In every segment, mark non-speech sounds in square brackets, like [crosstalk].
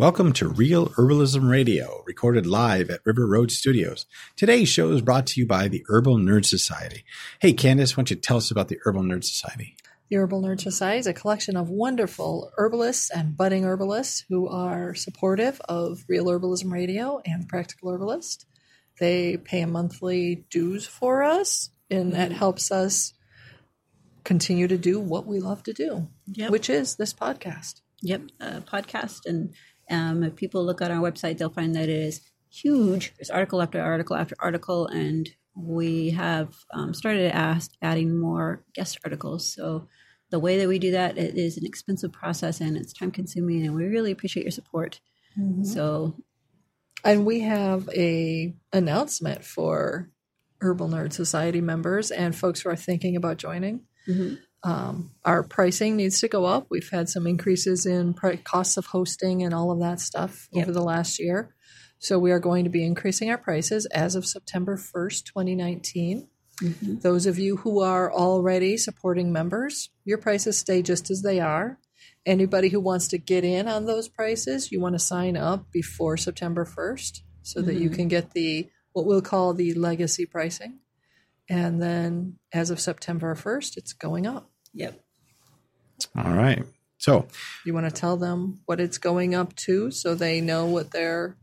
Welcome to Real Herbalism Radio, recorded live at River Road Studios. Today's show is brought to you by the Herbal Nerd Society. Hey, Candace, why don't you tell us about the Herbal Nerd Society? The Herbal Nerd Society is a collection of wonderful herbalists and budding herbalists who are supportive of Real Herbalism Radio and Practical Herbalist. They pay a monthly dues for us, and that mm-hmm. helps us continue to do what we love to do, Yep. which is this podcast. Yep, a podcast. And um, if people look at our website, they'll find that it is huge. There's article after article after article, and we have um, started ask, adding more guest articles. So the way that we do that it is an expensive process and it's time consuming, and we really appreciate your support. So And we have a announcement for Herbal Nerd Society members and folks who are thinking about joining. Um, our pricing needs to go up. We've had some increases in pri- costs of hosting and all of that stuff Yep. over the last year. So we are going to be increasing our prices as of September 1st, 2019. Those of you who are already supporting members, your prices stay just as they are. Anybody who wants to get in on those prices, you want to sign up before September 1st so that you can get the what we'll call the legacy pricing. And then as of September 1st, it's going up. Yep, All right. So, You want to tell them what it's going up to so they know what they're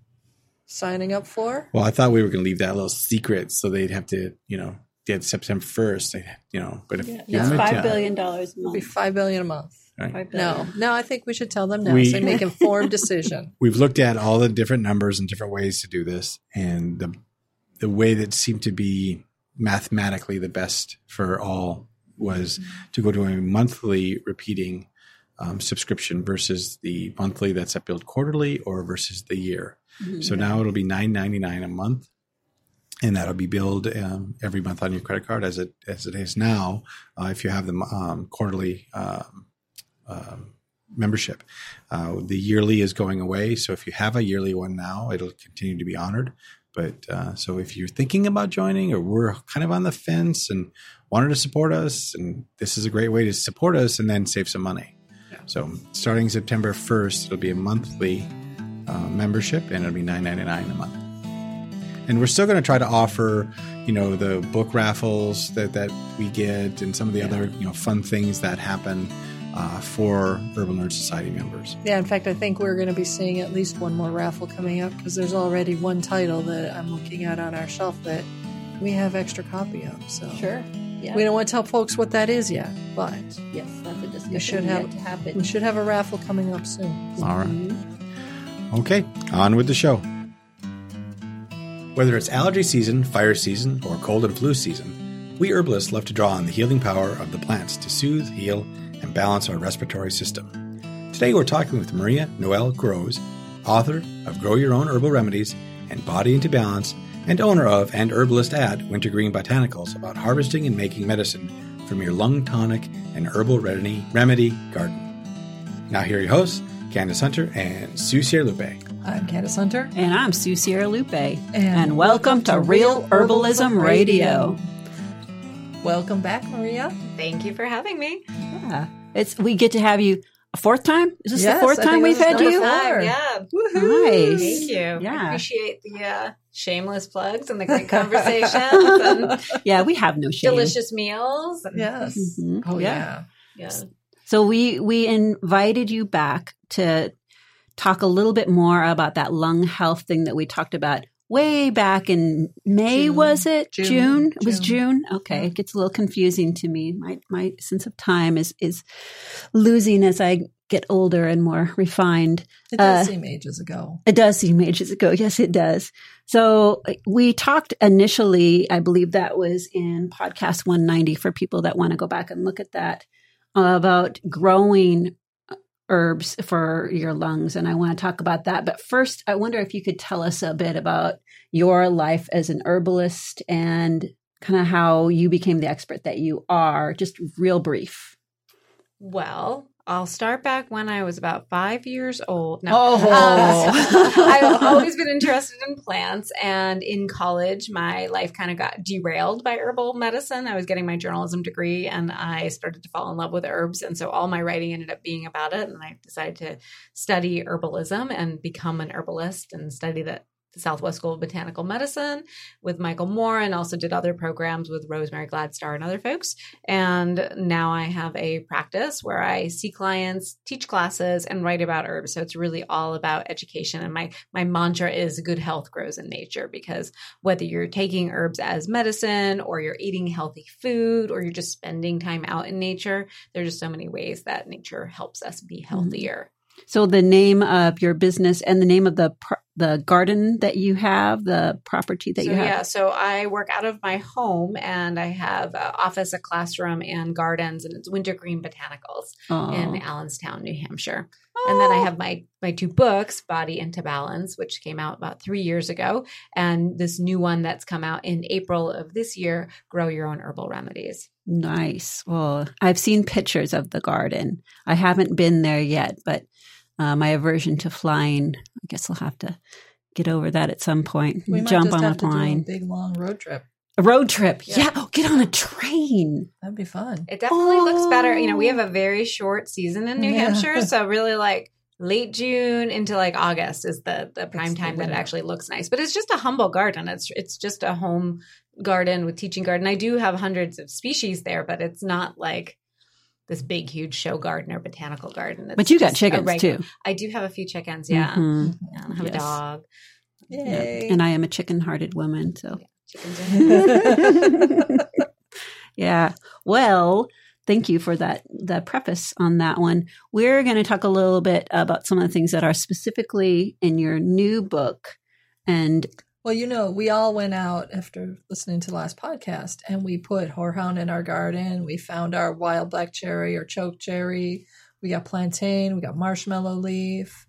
signing up for? well, I thought we were going to leave that a little secret so they'd have to, you know, get September 1st, they- you know, but if you yeah. want me five to- billion dollars a It'll be month. five billion a month. Right. No, no, I think we should tell them now We- so they make informed decision. [laughs] we've looked at all the different numbers and different ways to do this and the the way that seemed to be mathematically the best for all was to go to a monthly repeating um, subscription versus the monthly that's up billed quarterly or versus the year so now it'll be 9.99 a month and that'll be billed um, every month on your credit card as it as it is now uh, if you have the um, quarterly um, um, membership. Uh, the yearly is going away, so if you have a yearly one now, it'll continue to be honored. But uh, so if you're thinking about joining, or we're kind of on the fence and wanted to support us, and this is a great way to support us and then save some money. So starting September 1st, it'll be a monthly uh, membership, and it'll be $9.99 a month. And we're still going to try to offer you know the book raffles that that we get and some of the other you know fun things that happen uh, for Herbal Nerd Society members. Yeah, in fact, I think we're going to be seeing at least one more raffle coming up because there's already one title that I'm looking at on our shelf that we have extra copy of. So Sure. Yeah. we don't want to tell folks what that is yet, but yes, that's a discussion we should yet have to happen. we should have a raffle coming up soon. All right. Okay, on with the show. Whether it's allergy season, fire season, or cold and flu season, we herbalists love to draw on the healing power of the plants to soothe, heal, and balance our respiratory system. Today we're talking with Maria Noel Groves, author of Grow Your Own Herbal Remedies and Body into Balance, and owner of and herbalist at Wintergreen Botanicals about harvesting and making medicine from your lung tonic and herbal remedy, remedy garden. Now here are your hosts, Candace Hunter and Sue Lupe. I'm Candace Hunter. And I'm Sue Sierralupe. And, And welcome to Real Herbalism Radio. Welcome back, Maria. Thank you for having me. Yeah. It's we get to have you a fourth time? Is this Yes, the fourth time we've had you? five. Four. Yeah. Nice. Thank you. Yeah. I appreciate the uh, shameless plugs and the great conversations [laughs] Yeah, we have no shame. delicious meals. And, Yes. Mhm. Oh yeah. Yeah. So we we invited you back to talk a little bit more about that lung health thing that we talked about way back in May June. was it? June. It was June. June. Okay. It gets a little confusing to me. My my sense of time is is losing as I get older and more refined. It does Uh, seem ages ago. It does seem ages ago. Yes, it does. So we talked initially, I believe that was in podcast 190 for people that want to go back and look at that about growing herbs for your lungs. And I want to talk about that. But first, I wonder if you could tell us a bit about your life as an herbalist and kind of how you became the expert that you are, just real brief. Well, I'll start back when I was about five years old. No, Oh. Um, so [laughs] I've [laughs] always been interested in plants, and in college, my life kind of got derailed by herbal medicine. I was getting my journalism degree, and I started to fall in love with herbs, and so all my writing ended up being about it. And I decided to study herbalism and become an herbalist and study that Southwest School of Botanical Medicine with Michael Moore and also did other programs with Rosemary Gladstar and other folks. And now I have a practice where I see clients, teach classes, and write about herbs. So it's really all about education. And my my mantra is good health grows in nature because whether you're taking herbs as medicine or you're eating healthy food or you're just spending time out in nature, there's just so many ways that nature helps us be mm-hmm. healthier. So the name of your business and the name of the the garden that you have, the property that so, you have. Yeah, so I work out of my home and I have an office, a classroom, and gardens, and it's Wintergreen Botanicals Oh. in Allenstown, New Hampshire. And then I have my my two books, Body into Balance, which came out about three years ago, and this new one that's come out in April of this year, Grow Your Own Herbal Remedies. Nice. Well, I've seen pictures of the garden. I haven't been there yet, but uh, my aversion to flying, I guess I'll have to get over that at some point. We might Jump just on have a to a plane. big long road trip. A road trip. Yeah. Yeah. Oh, get on a train. That'd be fun. It definitely looks better. You know, we Oh. have a very short season in New Yeah. Hampshire, so [laughs] really like late June into like August is the the prime the time that it actually looks nice. But it's just a humble garden. It's it's just a home garden with teaching garden. I do have hundreds of species there, but it's not like this big huge show garden or botanical garden. But you got a chickens too. I do have a few chickens, yeah. Mhm. Yeah, I have a Yes. dog. Yeah. Yay. And I am a chicken hearted woman. So, Chickens [laughs] yeah. Well, thank you for that, the preface on that one. We're going to talk a little bit about some of the things that are specifically in your new book. And Well, you know, we all went out after listening to the last podcast and we put horehound in our garden. We found our wild black cherry or choke cherry. We got plantain. We got marshmallow leaf.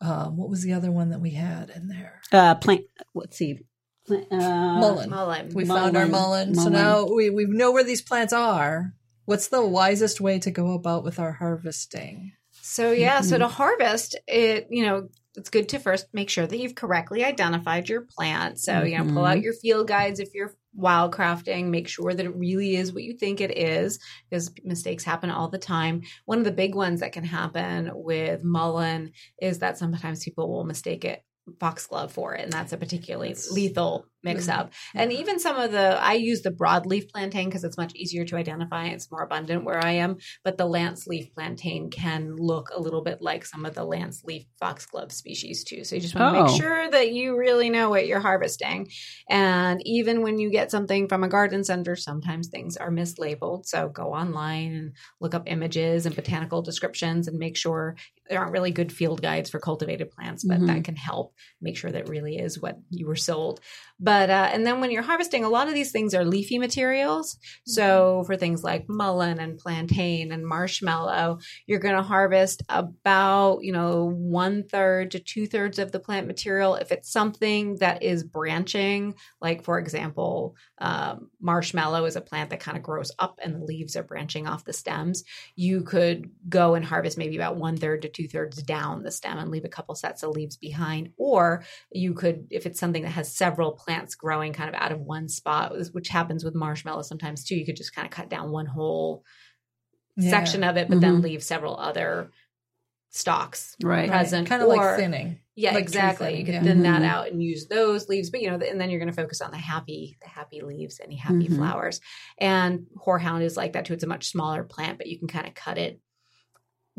Um, what was the other one that we had in there? uh, plant, let's see. Plant, uh, Mullein. mullein. We found our mullein. mullein. So now we, we know where these plants are. What's the wisest way to go about with our harvesting? So yeah, so Mhm. to harvest it, you know, it's good to first make sure that you've correctly identified your plant. So, you know, pull out mm-hmm. your field guides if you're wild crafting, make sure that it really is what you think it is because mistakes happen all the time. One of the big ones that can happen with mullein is that sometimes people will mistake it foxglove for it and that's a particularly That's lethal mix up. And even some of the, I use the broadleaf plantain because it's much easier to identify. It's more abundant where I am. But the lance leaf plantain can look a little bit like some of the lance leaf foxglove species too. So you just want to Oh. make sure that you really know what you're harvesting. And even when you get something from a garden center, sometimes things are mislabeled. So go online and look up images and botanical descriptions and make sure there aren't really good field guides for cultivated plants, but Mhm. that can help make sure that really is what you were sold. But uh, and then when you're harvesting, a lot of these things are leafy materials. So for things like mullein and plantain and marshmallow, you're going to harvest about you know one third to two thirds of the plant material. If it's something that is branching, like for example, um, marshmallow is a plant that kind of grows up and the leaves are branching off the stems. You could go and harvest maybe about one third to two thirds down the stem and leave a couple sets of leaves behind, or you could if it's something that has several plants growing kind of out of one spot which happens with marshmallow sometimes too you could just kind of cut down one whole Yeah. section of it but then Mhm. leave several other stalks Right. present Kind of or- like thinning. Yeah Like exactly you could yeah. thin that Mhm. out and use those leaves but you know and then you're going to focus on the happy the happy leaves any happy Mhm. flowers and horehound is like that too it's a much smaller plant but you can kind of cut it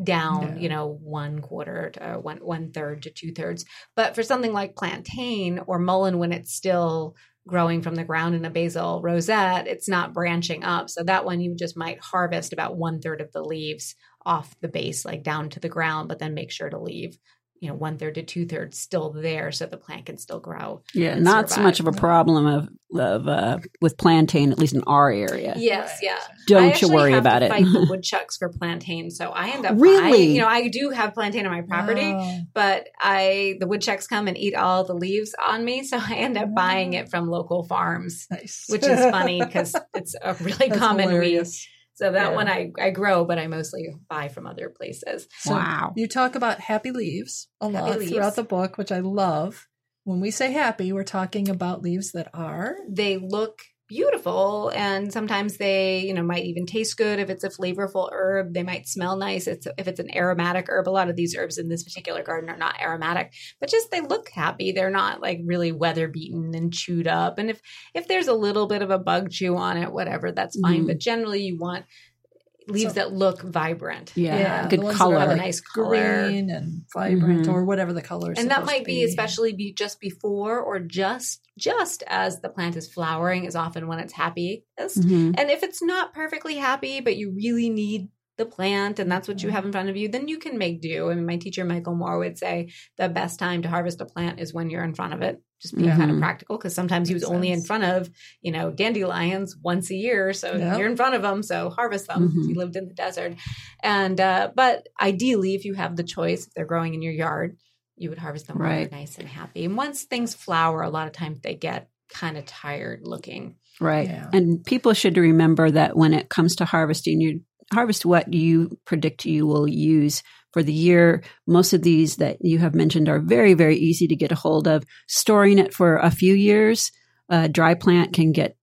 down Yeah. you know one quarter to one one third to two thirds but for something like plantain or mullein when it's still growing from the ground in a basal rosette it's not branching up so that one you just might harvest about one third of the leaves off the base like down to the ground but then make sure to leave you know one third to two thirds still there so the plant can still grow Yeah, and not so much of a problem of of uh, with plantain, at least in our area. yes Right. yeah Don't you worry have about to it. Fight the [laughs] woodchucks for plantain, so I end up Really? buying- you know, I do have plantain on my property, Wow. but I the woodchucks come and eat all the leaves on me, so [laughs] I end up buying it from local farms, Nice. which is funny [laughs] because it's a really That's common weed. Hilarious. So that Yeah. one I, I grow, but I mostly buy from other places. So wow. You talk about happy leaves a Happy lot leaves. throughout the book, which I love. When we say happy, we're talking about leaves that are They look beautiful and sometimes they you know might even taste good. If it's a flavorful herb they might smell nice. It's, if it's an aromatic herb a lot of these herbs in this particular garden are not aromatic but just they look happy. They're not like really weather beaten and chewed up. And if if there's a little bit of a bug chew on it whatever that's fine. Mhm. but generally you want leaves So- that look vibrant Yeah, Yeah, good the color. have a nice color green and vibrant Mhm. or whatever the color is. and that might to be especially be just before or just just as the plant is flowering is often when it's happiest Mhm. and if it's not perfectly happy but you really need the plant and that's what you have in front of you then you can make do i mean my teacher michael moore would say the best time to harvest a plant is when you're in front of it just being kind of Mhm. practical because sometimes he was Makes only in front of you know dandelions once a year so Yep. you're in front of them so harvest them Mhm. he lived in the desert and uh, but ideally if you have the choice if they're growing in your yard you would harvest them when Right. they're nice and happy and once things flower a lot of times they get kind of tired looking Right. Yeah. And people should remember that when it comes to harvesting, you harvest what you predict you will use for the year. Most of these that you have mentioned are very, very easy to get a hold of. Storing it for a few years, a dry plant can get,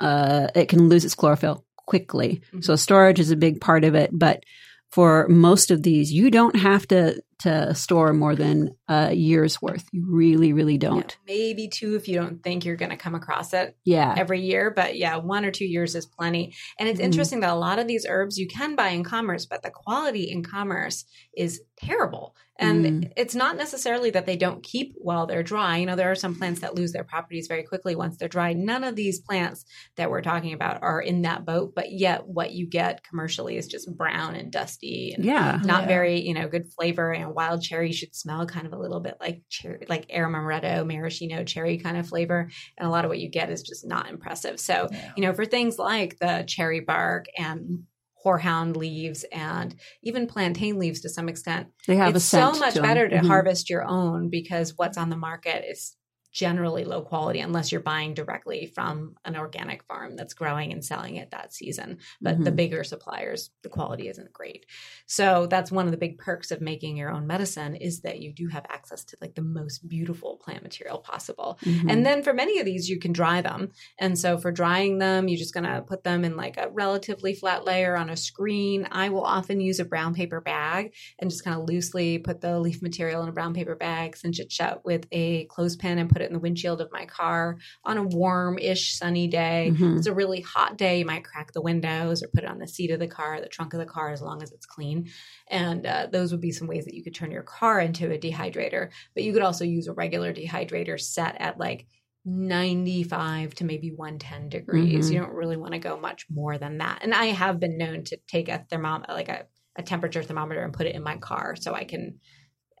uh, it can lose its chlorophyll quickly. Mhm. So storage is a big part of it. But for most of these, you don't have to to store more than a year's worth. You really, really don't. maybe two if you don't think you're going to come across it Yeah. every year but yeah one or two years is plenty and it's Mhm. interesting that a lot of these herbs you can buy in commerce but the quality in commerce is terrible and Mm. it's not necessarily that they don't keep while they're dry you know there are some plants that lose their properties very quickly once they're dry none of these plants that we're talking about are in that boat but yet what you get commercially is just brown and dusty and Yeah. not Yeah. very you know good flavor and wild cherry should smell kind of a little bit like cherry like amaretto maraschino cherry kind of flavor and a lot of what you get is just not impressive so Yeah. you know for things like the cherry bark and horehound leaves and even plantain leaves to some extent They have it's so much better to Mhm. harvest your own because what's on the market is generally low quality unless you're buying directly from an organic farm that's growing and selling it that season but the Mhm. bigger suppliers the quality isn't great so that's one of the big perks of making your own medicine is that you do have access to like the most beautiful plant material possible Mhm. and then for many of these, you can dry them. And so for drying them, you're just going to put them in like a relatively flat layer on a screen. I will often use a brown paper bag and just kind of loosely put the leaf material in a brown paper bag, cinch it shut with a clothespin and put it in the windshield of my car on a warm ish sunny day. Mhm. It's a really hot day. You might crack the windows or put it on the seat of the car, the trunk of the car, as long as it's clean. And uh, those would be some ways that you could turn your car into a dehydrator. But you could also use a regular dehydrator set at like 95 to maybe 110 degrees. Mhm. You don't really want to go much more than that. And I have been known to take a thermometer, like a, a temperature thermometer, and put it in my car so I can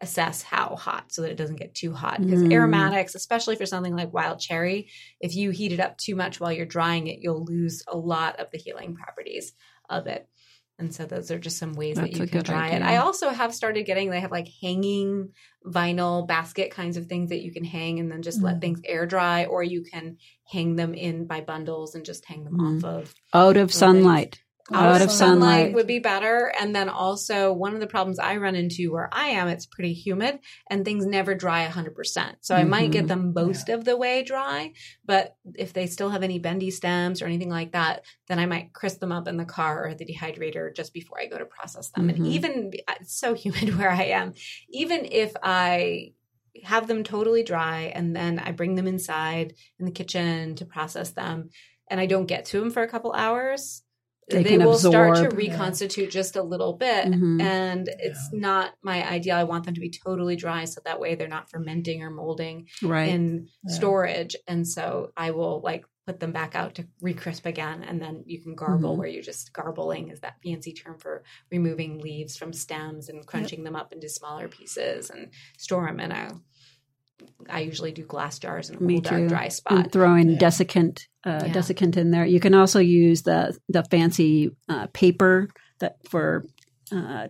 assess how hot so that it doesn't get too hot. Because Mm. aromatics, especially for something like wild cherry, if you heat it up too much while you're drying it, you'll lose a lot of the healing properties of it. And so those are just some ways That's that you can dry it. idea. I also have started getting they have like hanging vinyl basket kinds of things that you can hang and then just let Mm. things air dry or you can hang them in by bundles and just hang them Mm. off of out of sunlight. Out, of sunlight sunlight. would be better. And then also one of the problems I run into where I am, it's pretty humid and things never dry 100%. So I might get Mhm. them most of the way dry, but if they still have any bendy stems or anything like that, then I might crisp them up in the car or the dehydrator just before I go to process them. And Mhm. even it's so [laughs] humid where I am, even if I have them totally dry and then I bring them inside in the kitchen to process them and I don't get to them for a couple hours, They they, can will start to absorb. reconstitute just a little bit. Mhm. And it's not my ideal. I want them to be totally dry so that way they're not fermenting or molding Right. in Yeah. storage. And so I will like put them back out to recrisp again. And then you can garble Mhm. where you're just garbling is that fancy term for removing leaves from stems and crunching them up into smaller pieces and store them in a I usually do glass jars in a Me cool, dark, too. dry and spot. throw in Yeah. desiccant, uh, Yeah. desiccant in there. You can also use the the fancy uh, paper that for uh,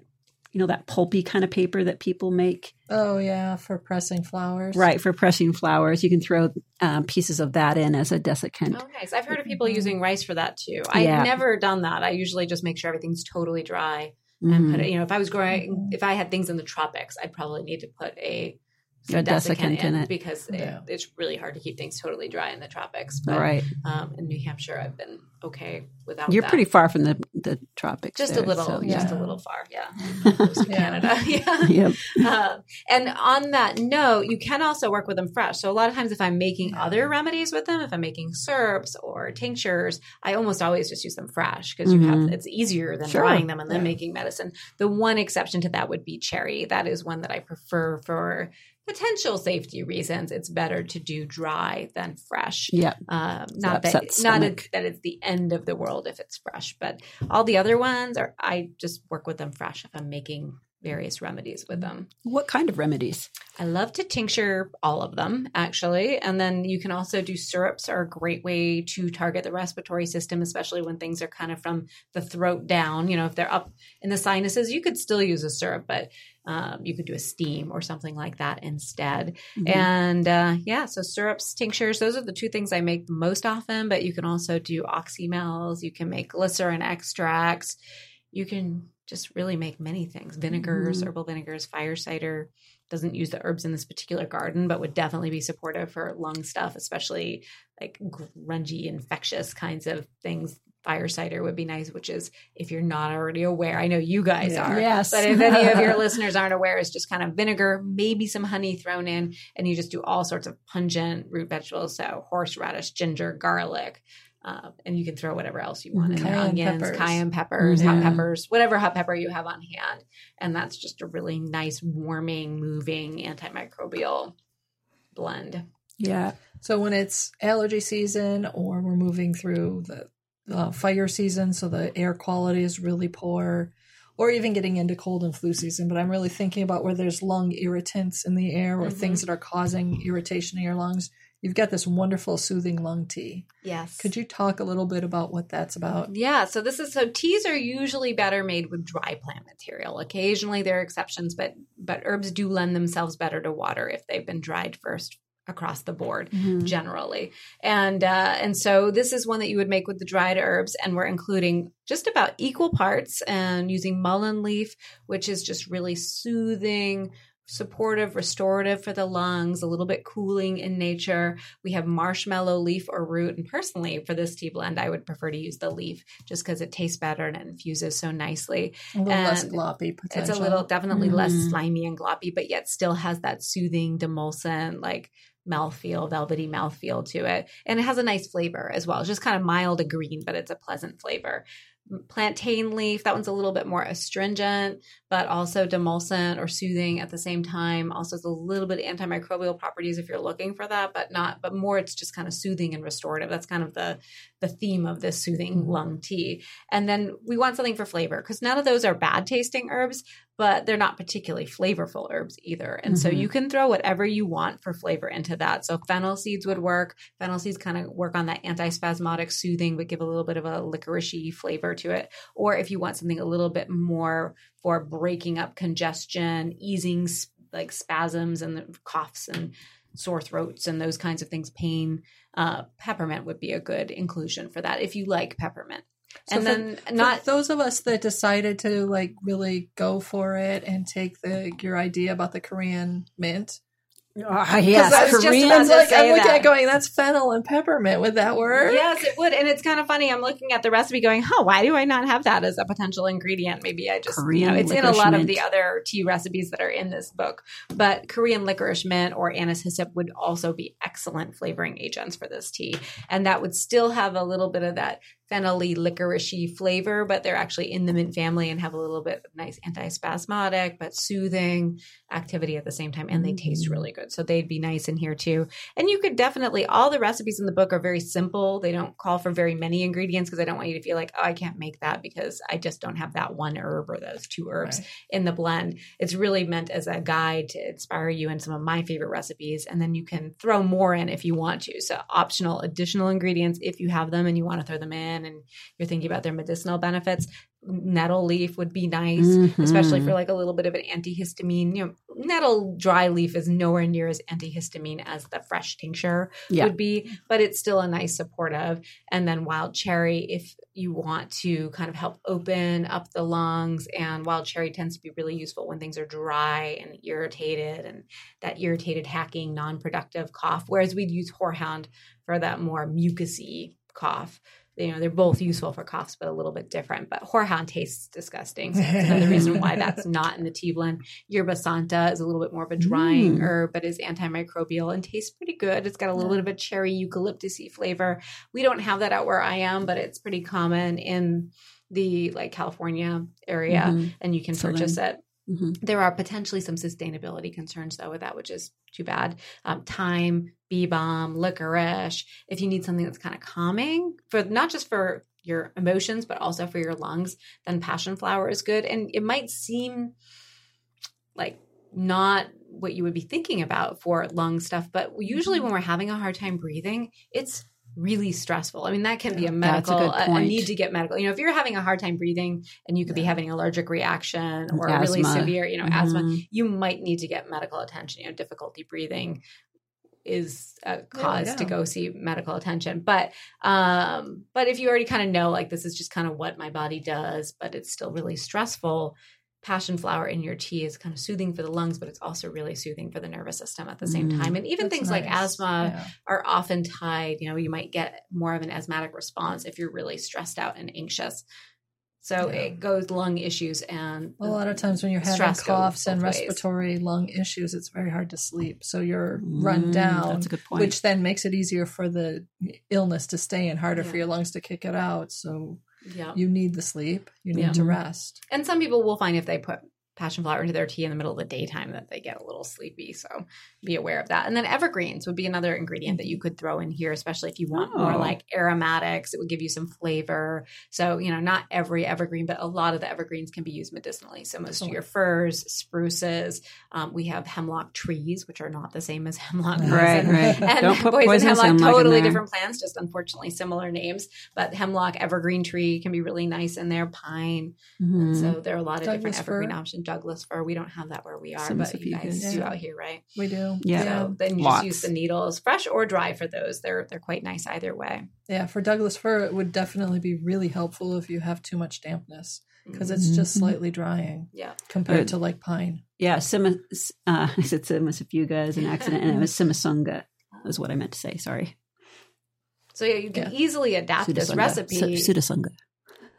you know, that pulpy kind of paper that people make. Oh yeah, for pressing flowers. Right, for pressing flowers. You can throw um, pieces of that in as a desiccant. Oh, nice. I've heard of people using rice for that too. I've Yeah. never done that. I usually just make sure everything's totally dry and Mhm. put it. You know, if I was growing, Mhm. if I had things in the tropics, I'd probably need to put a, A some desiccant in it. because it- Yeah. it's really hard to keep things totally dry in the tropics. But Right. um, in New Hampshire, I've been okay without. You're that. pretty far from the, the tropics. Just there, a little, so, just a little far, yeah. [laughs] Close to Yeah. Canada, [laughs] yeah. Yep. Um, and on that note, you can also work with them fresh. So a lot of times, if I'm making Yeah. other remedies with them, if I'm making syrups or tinctures, I almost always just use them fresh because you have Mhm. it's easier than Sure. drying them and then Yeah. making medicine. The one exception to that would be cherry. That is one that I prefer for potential safety reasons. It's better to do dry than fresh. Yeah. Um, not that upset not a, that it's the end of the world if it's fresh, but all the other ones are I just work with them fresh if I'm making various remedies with them. What kind of remedies? I love to tincture all of them actually, and then you can also do syrups are a great way to target the respiratory system, especially when things are kind of from the throat down. You know, if they're up in the sinuses, you could still use a syrup, but um, you could do a steam or something like that instead. Mhm. And uh, yeah, so syrups, tinctures, those are the two things I make most often, but you can also do oxymels, you can make glycerin extracts, you can just really make many things vinegars, Mhm. herbal vinegars, fire cider. Doesn't use the herbs in this particular garden, but would definitely be supportive for lung stuff, especially like grungy, infectious kinds of things. Fire cider would be nice, which is if you're not already aware. I know you guys Yeah. are. Yes. But if any of your [laughs] listeners aren't aware, it's just kind of vinegar, maybe some honey thrown in, and you just do all sorts of pungent root vegetables. So horseradish, ginger, garlic, uh, and you can throw whatever else you want in there: onions, peppers. cayenne peppers, hot peppers, whatever hot pepper you have on hand, and that's just a really nice, warming, moving antimicrobial blend. yeah. So when it's allergy season or we're moving through the uh, fire season, so the air quality is really poor, or even getting into cold and flu season, but I'm really thinking about where there's lung irritants in the air or Mhm. things that are causing irritation in your lungs. You've got this wonderful soothing lung tea. Yes. Could you talk a little bit about what that's about? Yeah, so this is so teas are usually better made with dry plant material. Occasionally there are exceptions, but but herbs do lend themselves better to water if they've been dried first across the board Mhm. generally. And uh, and so this is one that you would make with the dried herbs, and we're including just about equal parts and using mullein leaf, which is just really soothing. Supportive, restorative for the lungs, a little bit cooling in nature. We have marshmallow leaf or root. And personally, for this tea blend, I would prefer to use the leaf just because it tastes better and it infuses so nicely. A little less gloppy potential. It's a little definitely less Mhm. slimy and gloppy, but yet still has that soothing, demulcent, like mouthfeel, velvety mouthfeel to it. And it has a nice flavor as well. It's just kind of mild and green, but it's a pleasant flavor. Plantain leaf, that one's a little bit more astringent, but also demulcent or soothing at the same time. Also, it's a little bit antimicrobial properties if you're looking for that, but not, but more it's just kind of soothing and restorative. That's kind of the the theme of this soothing Mhm. lung tea. And then we want something for flavor because none of those are bad tasting herbs, but they're not particularly flavorful herbs either. And so Mhm. you can throw whatever you want for flavor into that. So fennel seeds would work. Fennel seeds kind of work on that antispasmodic soothing, but give a little bit of a licoricey flavor to it. Or if you want something a little bit more for breaking up congestion, easing like spasms and the coughs and sore throats and those kinds of things, pain, uh, peppermint would be a good inclusion for that if you like peppermint. So and for- then For not those of us that decided to like really go for it and take the your idea about the Korean mint. Ah, yes, I was just Korean. about It's to like say I'm looking that. at going, that's fennel and peppermint. Would that work? Yes, it would. And it's kind of funny. I'm looking at the recipe going, huh, why do I not have that as a potential ingredient? Maybe I just, you know, it's in a licorice lot of the other tea recipes that are in this book. But Korean licorice mint or anise hyssop would also be excellent flavoring agents for this tea. And that would still have a little bit of that fennelly licoricey flavor, but they're actually in the mint family and have a little bit of nice antispasmodic but soothing activity at the same time. And they taste Mhm. really good. So they'd be nice in here too. And you could definitely, all the recipes in the book are very simple. They don't call for very many ingredients because I don't want you to feel like, oh, I can't make that because I just don't have that one herb or those two herbs Right. in the blend. It's really meant as a guide to inspire you in some of my favorite recipes. And then you can throw more in if you want to. So optional additional ingredients if you have them and you want to throw them in and you're thinking about their medicinal benefits. nettle leaf would be nice, Mhm. especially for like a little bit of an antihistamine. You know, nettle dry leaf is nowhere near as antihistamine as the fresh tincture Yeah. would be, but it's still a nice supportive. And then wild cherry, if you want to kind of help open up the lungs, and wild cherry tends to be really useful when things are dry and irritated and that irritated, hacking, non productive cough. Whereas we'd use horehound for that more mucusy cough. You know, they're both useful for coughs, but a little bit different. But horehound tastes disgusting. So that's another reason why [laughs] that's not in the tea blend. Yerba Santa is a little bit more of a drying Mm. herb, but is antimicrobial and tastes pretty good. It's got a little bit of a cherry eucalyptusy flavor. We don't have that out where I am, but it's pretty common in the like California area, Mhm. and you can Southern. purchase it. Mhm. There are potentially some sustainability concerns though with that, which is too bad. Um, thyme, bee balm, licorice. If you need something that's kind of calming for not just for your emotions, but also for your lungs, then passion flower is good. And it might seem like not what you would be thinking about for lung stuff, but usually when we're having a hard time breathing, it's really stressful. I mean, that can be a medical, a, a need to get medical. You know, if you're having a hard time breathing and you could be having an allergic reaction or a really severe, you know, asthma, Mhm. you might need to get medical attention. You know, difficulty breathing is a cause to go see medical attention. But um, but if you already kind of know like this is just kind of what my body does, but it's still really stressful. Passion flower in your tea is kind of soothing for the lungs, but it's also really soothing for the nervous system at the same Mm. time. And even things like asthma Yeah. are often tied. You know, you might get more of an asthmatic response if you're really stressed out and anxious. So Yeah. it goes lung issues and well, A lot of times when you're having Stress coughs and ways. respiratory lung issues, it's very hard to sleep. So you're run Mm, down, That's a good point. which then makes it easier for the illness to stay and harder for your lungs to kick it out. So yeah. you need the sleep. You need Yeah. to rest. And some people will find if they put passion flower into their tea in the middle of the daytime that they get a little sleepy. So be aware of that. And then evergreens would be another ingredient that you could throw in here, especially if you want more Oh. like aromatics. It would give you some flavor. So, you know, not every evergreen, but a lot of the evergreens can be used medicinally. So most of your firs, spruces, um, we have hemlock trees, which are not the same as hemlock. Right, poison. [laughs] right. And Don't put poison, poisonous hemlock, hemlock totally different plants, just unfortunately similar names. But hemlock, evergreen tree can be really nice in there. Pine, Mhm. so there are a lot of different evergreen fir. options. Douglas fir, we don't have that where we are, Some but you Sapphicas. guys do out here, right? We do. Yeah. So then you Lots. just use the needles, fresh or dry for those. They're they're quite nice either way. Yeah, for Douglas fir, it would definitely be really helpful if you have too much dampness because it's just Mhm. slightly drying Mm-hmm. Yeah. compared Good. to like pine. yeah, Sima, uh, [laughs] I said Cimicifuga as an accident, and it was Simasunga [laughs] is what I meant to say. Sorry. So yeah, you can Yeah. easily adapt this recipe Su- Pseudotsuga.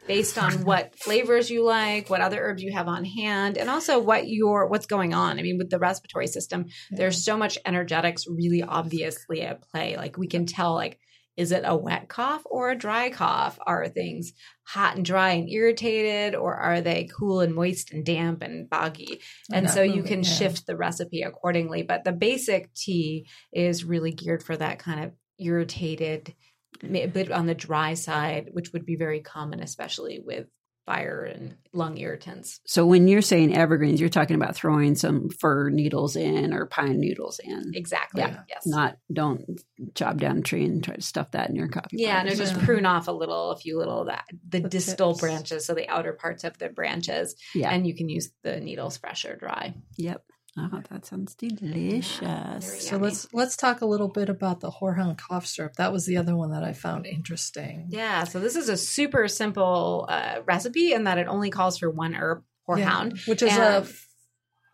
Based on what flavors you like, what other herbs you have on hand, and also what your what's going on. I mean, with the respiratory system, there's so much energetics really obviously at play. Like we can tell like is it a wet cough or a dry cough? Are things hot and dry and irritated or are they cool and moist and damp and boggy? And so you can yeah. shift the recipe accordingly, but the basic tea is really geared for that kind of irritated a bit on the dry side, which would be very common especially with fire and lung irritants. So when you're saying evergreens, you're talking about throwing some fir needles in or pine needles in. Exactly. Yeah. Yes. Not don't chop down a tree and try to stuff that in your coffee. Yeah, pot. no, just Yeah. prune off a little, a few little that the, The distal tips. branches, so the outer parts of the branches, yeah. and you can use the needles fresh or dry. Yep. Oh, that sounds delicious. So yummy. let's let's talk a little bit about the horehound cough syrup. That was the other one that I found interesting. Yeah, so this is a super simple uh, recipe in that it only calls for one herb, horehound. Yeah, which is a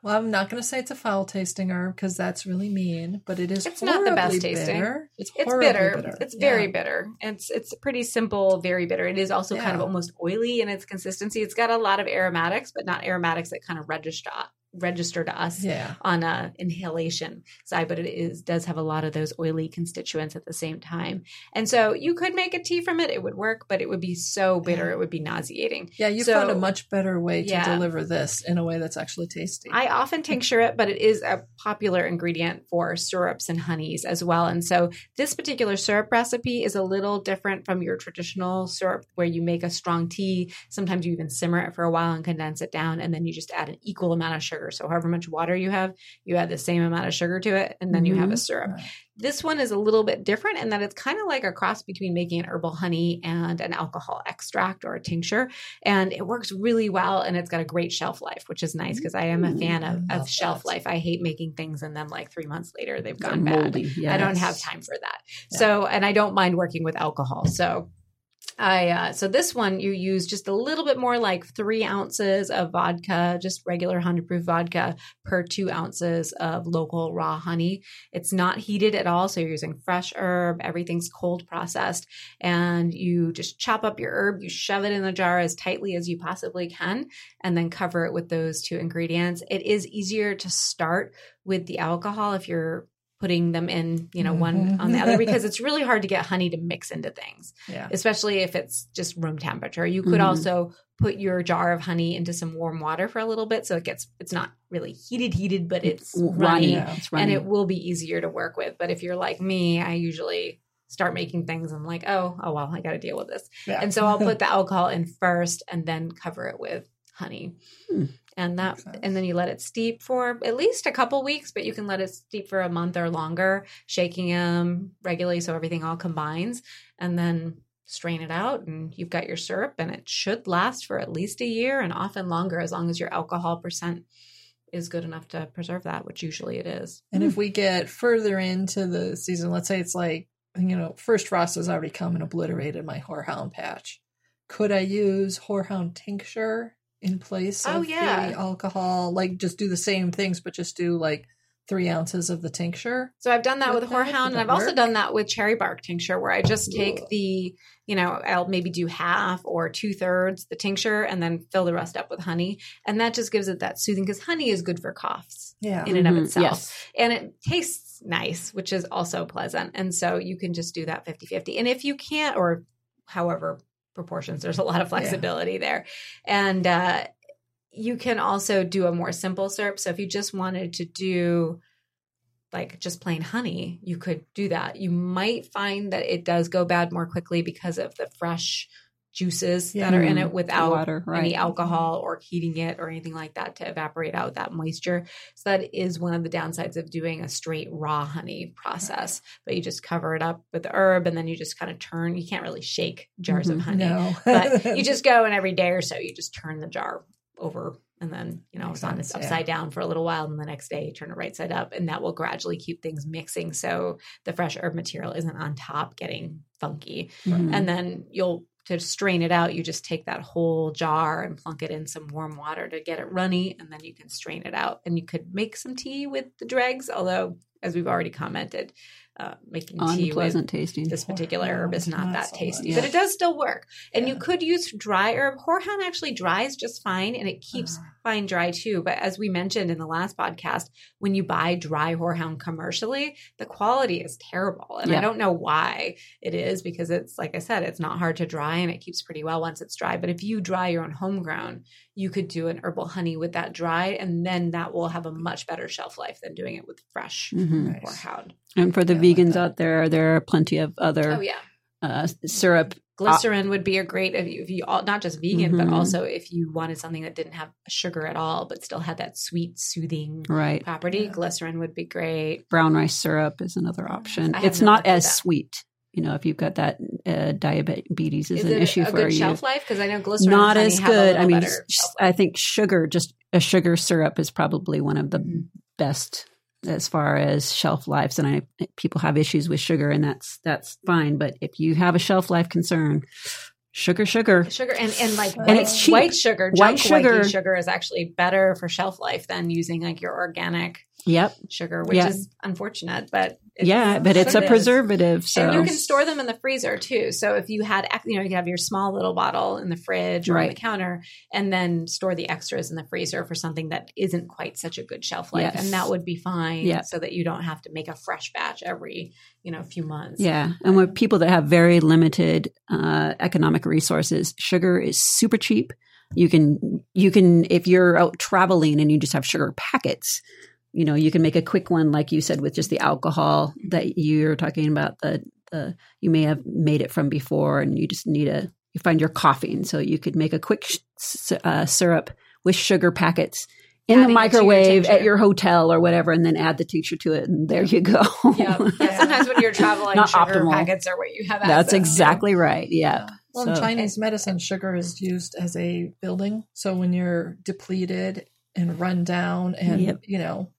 well, I'm not going to say it's a foul tasting herb because that's really mean, but it is. It's not the best tasting. bitter. It's It's horribly bitter. It's very Yeah. bitter. It's it's pretty simple, very bitter. It is also kind of almost oily in its consistency. It's got a lot of aromatics, but not aromatics that kind of register register to us Yeah, on a inhalation side, but it is does have a lot of those oily constituents at the same time. And so you could make a tea from it; it would work, but it would be so bitter, it would be nauseating. yeah. You So- found a much better way to Yeah. deliver this in a way that's actually tasty. I often tincture it, but it is a popular ingredient for syrups and honeys as well. And so this particular syrup recipe is a little different from your traditional syrup where you make a strong tea. Sometimes you even simmer it for a while and condense it down, and then you just add an equal amount of sugar sugar. So however much water you have, you add the same amount of sugar to it, and then you have a Mhm. syrup. Right. This one is a little bit different in that it's kind of like a cross between making an herbal honey and an alcohol extract or a tincture. And it works really well and it's got a great shelf life, which is nice because I am a fan of, of shelf that. life. I hate making things and then like three months later they've gone bad. moldy. I don't have time for that. Yeah. So, and I don't mind working with alcohol. So, I uh, so this one you use just a little bit more like three ounces of vodka, just regular hundred proof vodka per two ounces of local raw honey. It's not heated at all, so you're using fresh herb. Everything's cold processed, and you just chop up your herb. You shove it in the jar as tightly as you possibly can, and then cover it with those two ingredients. It is easier to start with the alcohol if you're putting them in, you know, one Mhm. on the other because [laughs] it's really hard to get honey to mix into things, Yeah. especially if it's just room temperature. You could Mhm. also put your jar of honey into some warm water for a little bit so it gets it's not really heated heated but it's runny. runny Yeah. It's and it will be easier to work with. But if you're like me, I usually start making things I'm like, "Oh, oh well, I got to deal with this." Yeah. And so I'll [laughs] put the alcohol in first and then cover it with honey. Hmm. And that and then you let it steep for at least a couple weeks, but you can let it steep for a month or longer, shaking them regularly so everything all combines and then strain it out and you've got your syrup and it should last for at least a year and often longer as long as your alcohol percent is good enough to preserve that, which usually it is. And if we get further into the season, let's say it's like, you know, first frost has already come and obliterated my horehound patch. Could I use horehound tincture in place Oh, of yeah. the alcohol? Like just do the same things, but just do like three ounces of the tincture? So I've done that Would with that- horehound, and I've that also done that with cherry bark tincture, where I just take Ugh. the, you know, I'll maybe do half or two thirds the tincture, and then fill the rest up with honey, and that just gives it that soothing because honey is good for coughs Yeah. in and of Mhm. itself, Yes. and it tastes nice, which is also pleasant, and so you can just do that 50-50. and if you can't, or however proportions, there's a lot of flexibility there, and uh, you can also do a more simple syrup. So if you just wanted to do like just plain honey, you could do that. You might find that it does go bad more quickly because of the fresh juices that are in Mm, it without water, right. any alcohol or heating it or anything like that to evaporate out that moisture. So that is one of the downsides of doing a straight raw honey process. But you just cover it up with the herb and then you just kind of turn. You can't really shake jars of Mhm. honey No. but you [laughs] just go and every day or so you just turn the jar over and then you know Makes it's on sense, its yeah. upside down for a little while and the next day you turn it right side up and that will gradually keep things mixing so the fresh herb material isn't on top getting funky Mhm. and then you'll to strain it out you just take that whole jar and plunk it in some warm water to get it runny and then you can strain it out and you could make some tea with the dregs although as we've already commented uh, making tea with tasting. this particular herb is not Not that so tasty, much. but it does still work. And you could use dry herb. Horehound actually dries just fine and it keeps Ah. Fine dry too. But as we mentioned in the last podcast, when you buy dry horehound commercially, the quality is terrible. And I don't know why it is because it's, like I said, it's not hard to dry and it keeps pretty well once it's dry. But if you dry your own homegrown, you could do an herbal honey with that dry and then that will have a much better shelf life than doing it with fresh Mhm. Nice. horehound. And for the Yeah, like vegans out there, there are plenty of other Oh, yeah. uh, syrup. Glycerin would be a great if you, if you all, not just vegan, but Mhm. also if you wanted something that didn't have sugar at all, but still had that sweet, soothing Right. property. Yeah. Glycerin would be great. Brown rice syrup is another option. It's not not as sweet. You know, if you've got that uh, diabetes is, Is an it issue a for good you. shelf life? Because I know glycerin not as honey have a good. I mean, better I think sugar, just a sugar syrup, is probably one of the Mhm. best as far as shelf lives. And I people have issues with sugar, and that's that's fine. But if you have a shelf life concern, sugar, sugar, Sugar and, and like And it's cheap. white sugar, White sugar- sugar is actually better for shelf life than using like your organic yep, sugar, which Yeah. is unfortunate, but it's, yeah. But it's a preservative, so And you can store them in the freezer too. So if you had, you know, you could have your small little bottle in the fridge or on the counter, and then store the extras in the freezer for something that isn't quite such a good shelf life, Yes. and that would be fine. Yeah. So that you don't have to make a fresh batch every, you know, few months. Yeah, and with people that have very limited uh, economic resources, sugar is super cheap. You can you can if you're out traveling and you just have sugar packets, you know, you can make a quick one like you said with just the alcohol that you're talking about. The the you may have made it from before, and you just need a you find your coughing, so you could make a quick sh- uh, syrup with sugar packets. in the Adding it to your microwave at your hotel or whatever, and then add the tincture to it, and there you go. Yeah. yeah. [laughs] Sometimes when you're traveling, Not sugar optimal. packets are what you have. That's access to. exactly right. Yeah. Well, in So- Chinese medicine, sugar is used as a building. So when you're depleted and run down and, Yep. you know,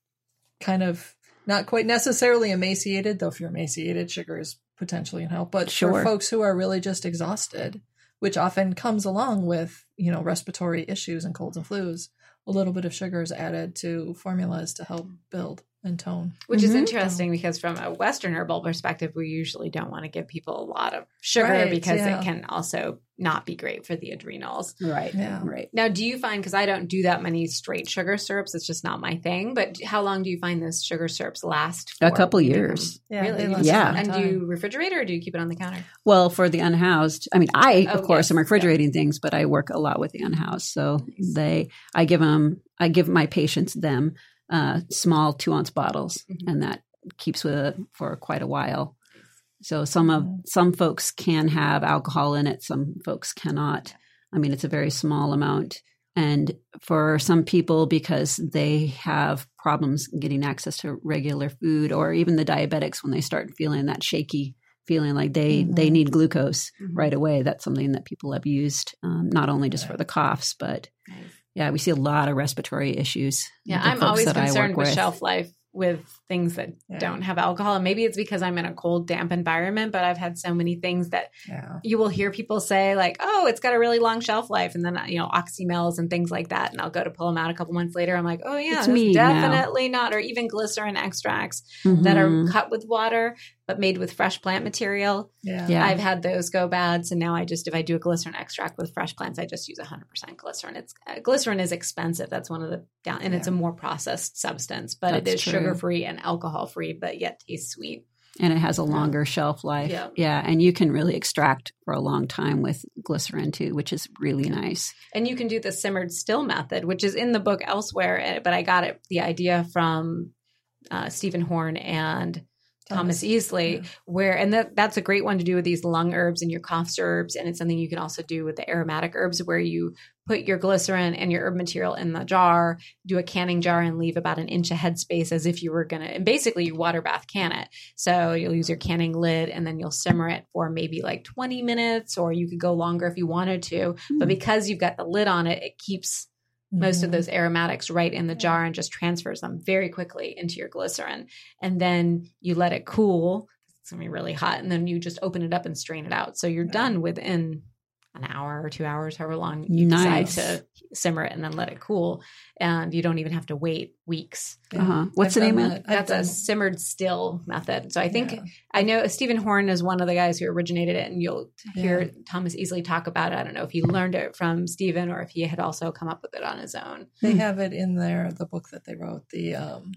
kind of not quite necessarily emaciated, though if you're emaciated, sugar is potentially in help. But Sure. for folks who are really just exhausted, which often comes along with, you know, respiratory issues and colds and flus, a little bit of sugar is added to formulas to help build and tone. Which is Mhm. interesting because from a Western herbal perspective, we usually don't want to give people a lot of sugar Right, because yeah. it can also not be great for the adrenals. Right. Yeah. Right. Now, do you find because I don't do that many straight sugar syrups, it's just not my thing. But how long do you find those sugar syrups last? A couple years. Yeah, Really? last Yeah. And do you refrigerate or do you keep it on the counter? Well, for the unhoused, I mean, I Oh, of course yes. am refrigerating things, but I work a lot with the unhoused, so they, I give them, I give my patients them uh, small two ounce bottles, Mhm. and that keeps with it for quite a while. So some of Mhm. some folks can have alcohol in it, some folks cannot. I mean, it's a very small amount. And for some people, because they have problems getting access to regular food, or even the diabetics, when they start feeling that shaky feeling like they they Mhm. need glucose Mhm. right away, that's something that people have used, um, not only just for the coughs, but Nice. Yeah, we see a lot of respiratory issues. Yeah, I'm always concerned with shelf life with things that Yeah. don't have alcohol. And maybe it's because I'm in a cold, damp environment, but I've had so many things that Yeah. you will hear people say, like, oh, it's got a really long shelf life. And then, you know, oxymels and things like that. And I'll go to pull them out a couple months later. I'm like, oh, yeah, me now. definitely not. Or even glycerin extracts that are Mhm. cut with water, but made with fresh plant material. Yeah. Yeah. I've had those go bad. So now I just, if I do a glycerin extract with fresh plants, I just use 100% glycerin. It's uh, glycerin is expensive. That's one of the down, and it's a more processed substance, but it That's is true. sugar free and alcohol free, but yet tastes sweet. and it has a longer shelf life. Yeah. yeah. and you can really extract for a long time with glycerin too, which is really nice. And you can do the simmered still method, which is in the book elsewhere, eh, but I got it the idea from uh, Steven Horne and Thomas, Easley, yeah. where and that that's a great one to do with these lung herbs and your cough herbs, and it's something you can also do with the aromatic herbs, where you put your glycerin and your herb material in the jar, do a canning jar, and leave about an inch of headspace as if you were gonna, and basically you water bath can it. So you'll use your canning lid, and then you'll simmer it for maybe like twenty minutes, or you could go longer if you wanted to. But hmm. because you've got the lid on it, it keeps most of Mhm. those aromatics right in the jar and just transfers them very quickly into your glycerin. And then you let it cool. It's gonna be really hot. And then you just open it up and strain it out. So you're done within an hour or two hours, however long you Nice. decide to simmer it and then let it cool. And you don't even have to wait weeks. Uh-huh. What's I've the name of that. it? I've That's a simmered still method. So I think yeah. I know Steven Horne is one of the guys who originated it, and you'll hear Yeah. Thomas Easley talk about it. I don't know if he learned it from Steven or if he had also come up with it on his own. they Hmm. have it in there, the book that they wrote, the um,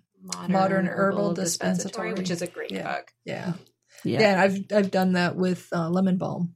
Modern Herbal Dispensatory. which is a great Yeah. book. yeah. Yeah. Yeah, I've I've done that with uh, lemon balm.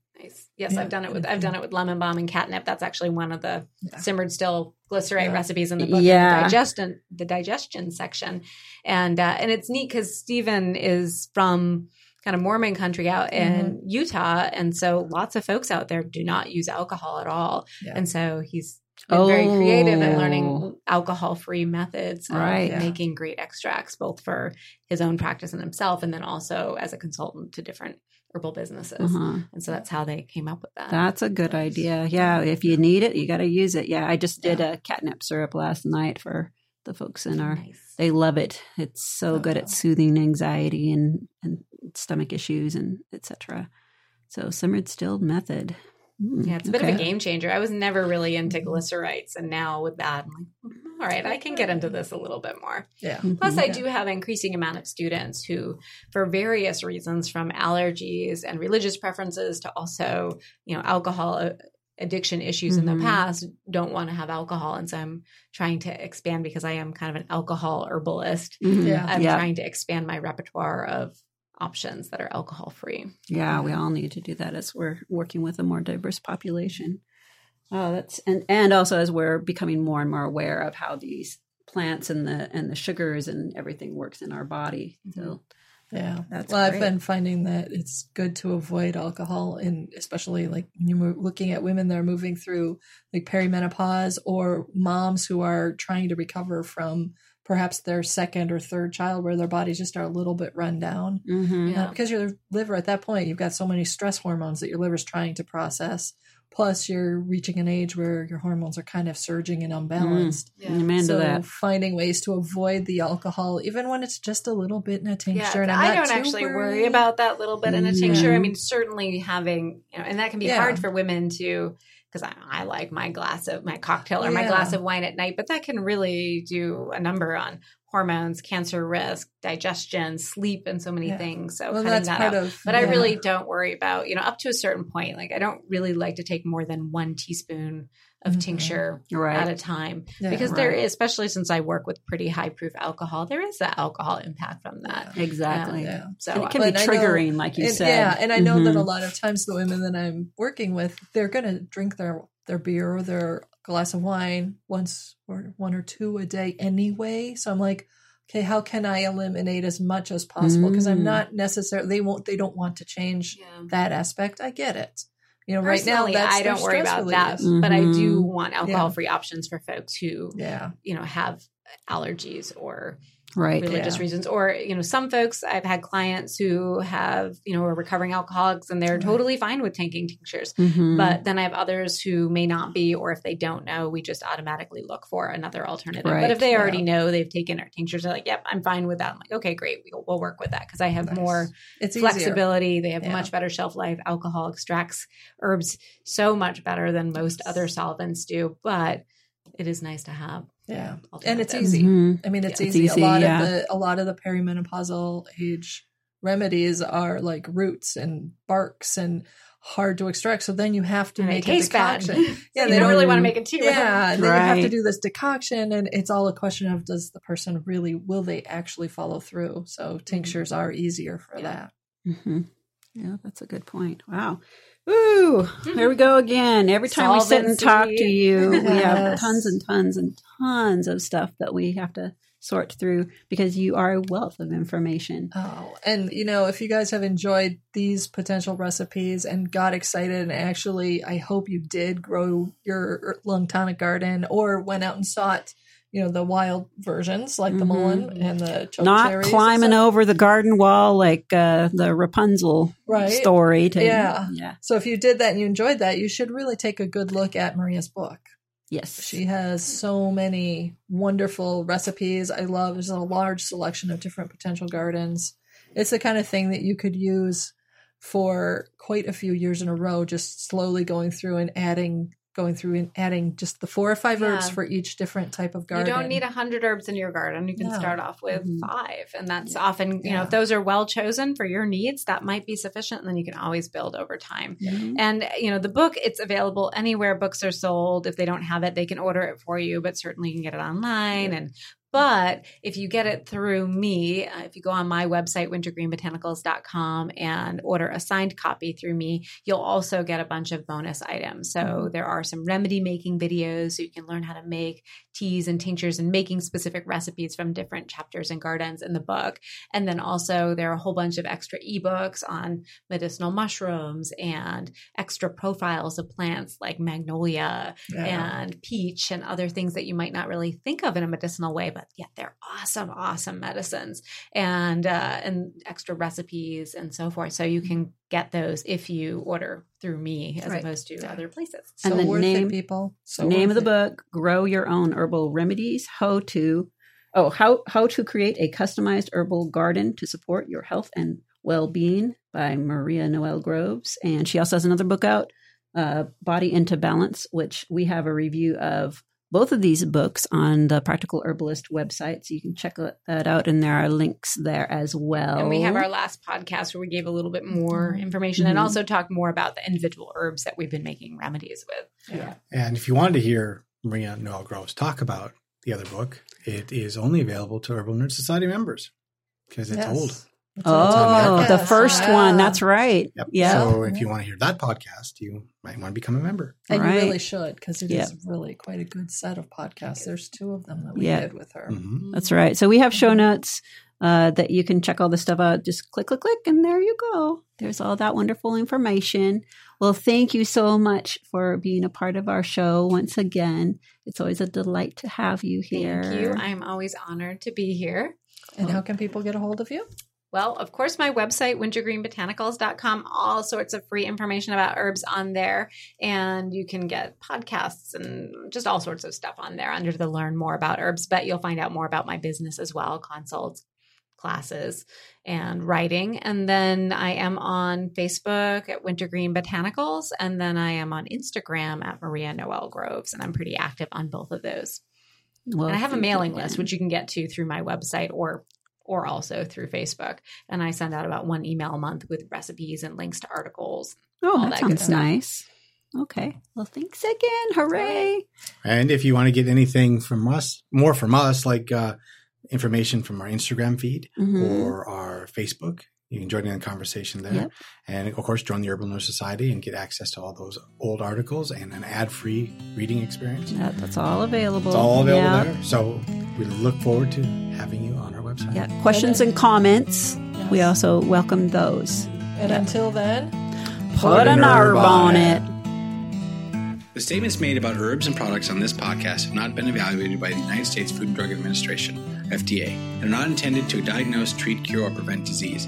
Yes, Yeah. I've done it with I've done it with lemon balm and catnip. That's actually one of the Yeah. simmered still glycerate Yeah. recipes in the book. Yeah. the digestion the digestion section, and uh, and it's neat because Steven is from kind of Mormon country out in Mm-hmm. Utah, and so lots of folks out there do not use alcohol at all, and so he's been very creative in Oh. learning alcohol free methods of Right. Yeah. making great extracts, both for his own practice and himself, and then also as a consultant to different herbal businesses. Uh-huh. And so that's how they came up with that. That's a good idea. Yeah, if you need it, you got to use it. Yeah, I just did a catnip syrup last night for the folks in our. nice. They love it. It's so Oh, good at soothing anxiety and and stomach issues and etc. So simmered stilled method. Mm, Yeah, it's a bit of a game changer. I was never really into glycerites, and now with that, I'm like, "Mm, all right, I can get into this a little bit more. Yeah. Plus, Mhm. I do have an increasing amount of students who, for various reasons, from allergies and religious preferences to also, you know, alcohol uh, addiction issues in Mhm. the past, don't want to have alcohol. And so I'm trying to expand because I am kind of an alcohol herbalist. Mhm. Yeah. I'm yeah, trying to expand my repertoire of options that are alcohol free. yeah. We all need to do that as we're working with a more diverse population. Oh, that's and and also as we're becoming more and more aware of how these plants and the and the sugars and everything works in our body. So Yeah. That's well, I've been finding that it's good to avoid alcohol, and especially like when you're looking at women that are moving through like perimenopause or moms who are trying to recover from perhaps their second or third child where their bodies just are a little bit run down. Mm-hmm. Yeah. Uh, because your liver at that point, you've got so many stress hormones that your liver's trying to process. Plus, you're reaching an age where your hormones are kind of surging and unbalanced. Mm. Amen to so that. finding ways to avoid the alcohol, even when it's just a little bit in a tincture. and I'm I don't actually worry about that little bit in a tincture. I mm-hmm. mean, certainly having, you know, and that can be Yeah. hard for women to, because I, I like my glass of my cocktail or my glass of wine at night, but that can really do a number on hormones, cancer risk, digestion, sleep, and so many Yeah. things. So Well, cutting that's that part out. of. But I really don't worry about, you know, up to a certain point. Like I don't really like to take more than one teaspoon of Mhm. tincture Right. at a time Yeah. because there Right. is, especially since I work with pretty high proof alcohol, there is that alcohol impact from that. Exactly. Yeah. So And it can But be I know- triggering, like you And- said. Yeah, and I know that a Mhm. lot of times the women that I'm working with, they're going to drink their their beer or their glass of wine once or one or two a day anyway. So I'm like, okay, how can I eliminate as much as possible? Because I'm Mm. not necessarily they won't they don't want to change yeah. that aspect. I get it. You know, right now Personally, that's I don't worry stress about that, relief. but I do Mhm. want alcohol-free options for folks who, Yeah, you know, have allergies or right. religious Yeah. reasons or you know some folks i've had clients who have you know are recovering alcoholics and they're Right. totally fine with taking tinctures Mhm. but then i have others who may not be or if they don't know we just automatically look for another alternative Right. but if they already know they've taken our tinctures they're like yep i'm fine with that i'm like okay great we'll, we'll work with that because i have Nice. more it's easier. flexibility they have Yeah. much better shelf life alcohol extracts herbs so much better than most other solvents do but it is nice to have Yeah, and it's alternatives. easy. Mhm. I mean, it's Yeah. It's easy. easy, A lot yeah. of the a lot of the perimenopausal age remedies are like roots and barks and hard to extract. So then you have to and make a taste bad decoction. [laughs] yeah Yeah, you they don't really want to make it too Yeah, and then you have to do this decoction, and it's all a question of does the person really will they actually follow through? So tinctures are easier for Yeah. that. hmm Yeah, that's a good point. Wow. Ooh, mm-hmm. there we go again. Every time we sit and talk to you, we have tons and tons and tons of stuff that we have to sort through because you are a wealth of information. Oh, and you know, if you guys have enjoyed these potential recipes and got excited, and actually, I hope you did grow your lung tonic garden or went out and sought, you know, the wild versions like the Mhm. mullein and the Not climbing over the garden wall like uh, the Rapunzel Right. story. To, Yeah. Yeah. So if you did that and you enjoyed that, you should really take a good look at Maria's book. Yes. She has so many wonderful recipes. I love there's a large selection of different potential gardens. It's the kind of thing that you could use for quite a few years in a row, just slowly going through and adding going through and adding just the four or five herbs for each different type of garden. You don't need a hundred herbs in your garden. You can No. start off with Mhm. five, and that's often you know if those are well chosen for your needs, that might be sufficient. And then you can always build over time. Mhm. And you know the book, it's available anywhere books are sold. If they don't have it, they can order it for you. But certainly you can get it online and. But if you get it through me, uh, if you go on my website, wintergreenbotanicals.com, and order a signed copy through me, you'll also get a bunch of bonus items. So Mhm. there are some remedy making videos so you can learn how to make teas and tinctures and making specific recipes from different chapters and gardens in the book. And then also there are a whole bunch of extra ebooks on medicinal mushrooms and extra profiles of plants like magnolia Yeah. and peach and other things that you might not really think of in a medicinal way, but yet they're awesome, awesome medicines and uh, and extra recipes and so forth. So you can get those if you order through me as Right. opposed to Yeah. other places. so And the worth name- it, people. So name of the it. book grow your own herbal remedies how to oh how how to create a customized herbal garden to support your health and well-being by maria noel groves and she also has another book out uh, body into balance which we have a review of both of these books on the practical herbalist website so you can check that out and there are links there as well And we have our last podcast where we gave a little bit more information and Mhm. also talked more about the individual herbs that we've been making remedies with. Yeah. And if you wanted to hear Maria Noel Groves talk about the other book, it is only available to Herbal Nerd Society members because it's Yes. old. It's oh the first Yeah. one that's right Yep. yeah So if you want to hear that podcast, you might want to become a member. And Right. you really should because it is Yeah. really quite a good set of podcasts. There's two of them that we Yeah. did with her. Mhm. That's right. So we have show notes uh, that you can check all the stuff out. Just click, click, click, and there you go. There's all that wonderful information. Well, thank you so much for being a part of our show once again. It's always a delight to have you here. Thank you. I'm always honored to be here. And how can people get a hold of you? Well, of course, my website, wintergreenbotanicals.com, all sorts of free information about herbs on there. And you can get podcasts and just all sorts of stuff on there under the learn more about herbs. But you'll find out more about my business as well consults, classes, and writing. And then I am on Facebook at Wintergreen Botanicals. And then I am on Instagram at Maria Noel Groves. And I'm pretty active on both of those. Well, and I have a mailing list, which you can get to through my website or or also through Facebook. And I send out about one email a month with recipes and links to articles. Oh, that, that sounds nice. Okay. Well, thanks again. Hooray. And if you want to get anything from us, more from us, like uh, information from our Instagram feed Mhm. or our Facebook, you can join in the conversation there. Yep. And of course, join the Herbal Nerd Society and get access to all those old articles and an ad free reading experience. That, that's all available. It's all available Yeah. there. So we look forward to having you on our website. Yeah. Questions and comments. Yes. We also welcome those. And Yeah. until then, Put an herb on it. The statements made about herbs and products on this podcast have not been evaluated by the United States Food and Drug Administration, FDA, and are not intended to diagnose, treat, cure, or prevent disease.